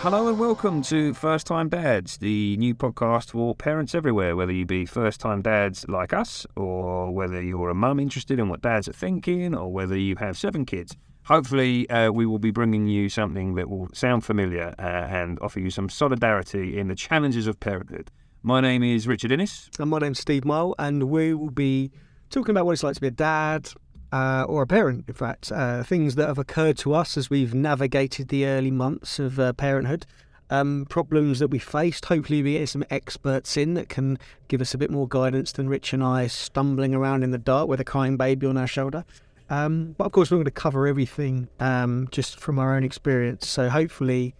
Hello and welcome to First Time Dads, the new podcast for parents everywhere, whether you be first time dads like us, or whether you're a mum interested in what dads are thinking, or whether you have seven kids. Hopefully, uh, we will be bringing you something that will sound familiar uh, and offer you some solidarity in the challenges of parenthood. My name is Richard Innes. And my name's Steve Mole, and we will be talking about what it's like to be a dad uh, or a parent, in fact. Uh, things that have occurred to us as we've navigated the early months of uh, parenthood. Um, problems that we faced. Hopefully, we get some experts in that can give us a bit more guidance than Rich and I stumbling around in the dark with a crying baby on our shoulder. Um, but of course, we're going to cover everything um, just from our own experience. So hopefully,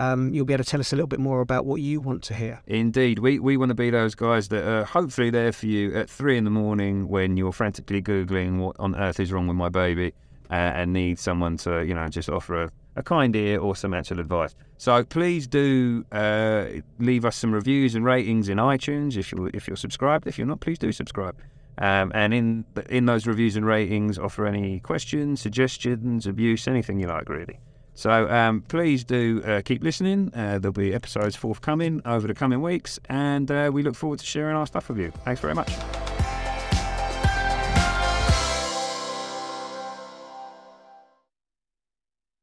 um, you'll be able to tell us a little bit more about what you want to hear. Indeed, we, we want to be those guys that are hopefully there for you at three in the morning when you're frantically Googling what on earth is wrong with my baby uh, and need someone to, you know, just offer a, a kind ear or some actual advice. So please do uh, leave us some reviews and ratings in iTunes if you're, if you're subscribed. If you're not, please do subscribe. Um, and in in those reviews and ratings, offer any questions, suggestions, abuse, anything you like, really. So um, please do uh, keep listening. Uh, there'll be episodes forthcoming over the coming weeks, and uh, we look forward to sharing our stuff with you. Thanks very much.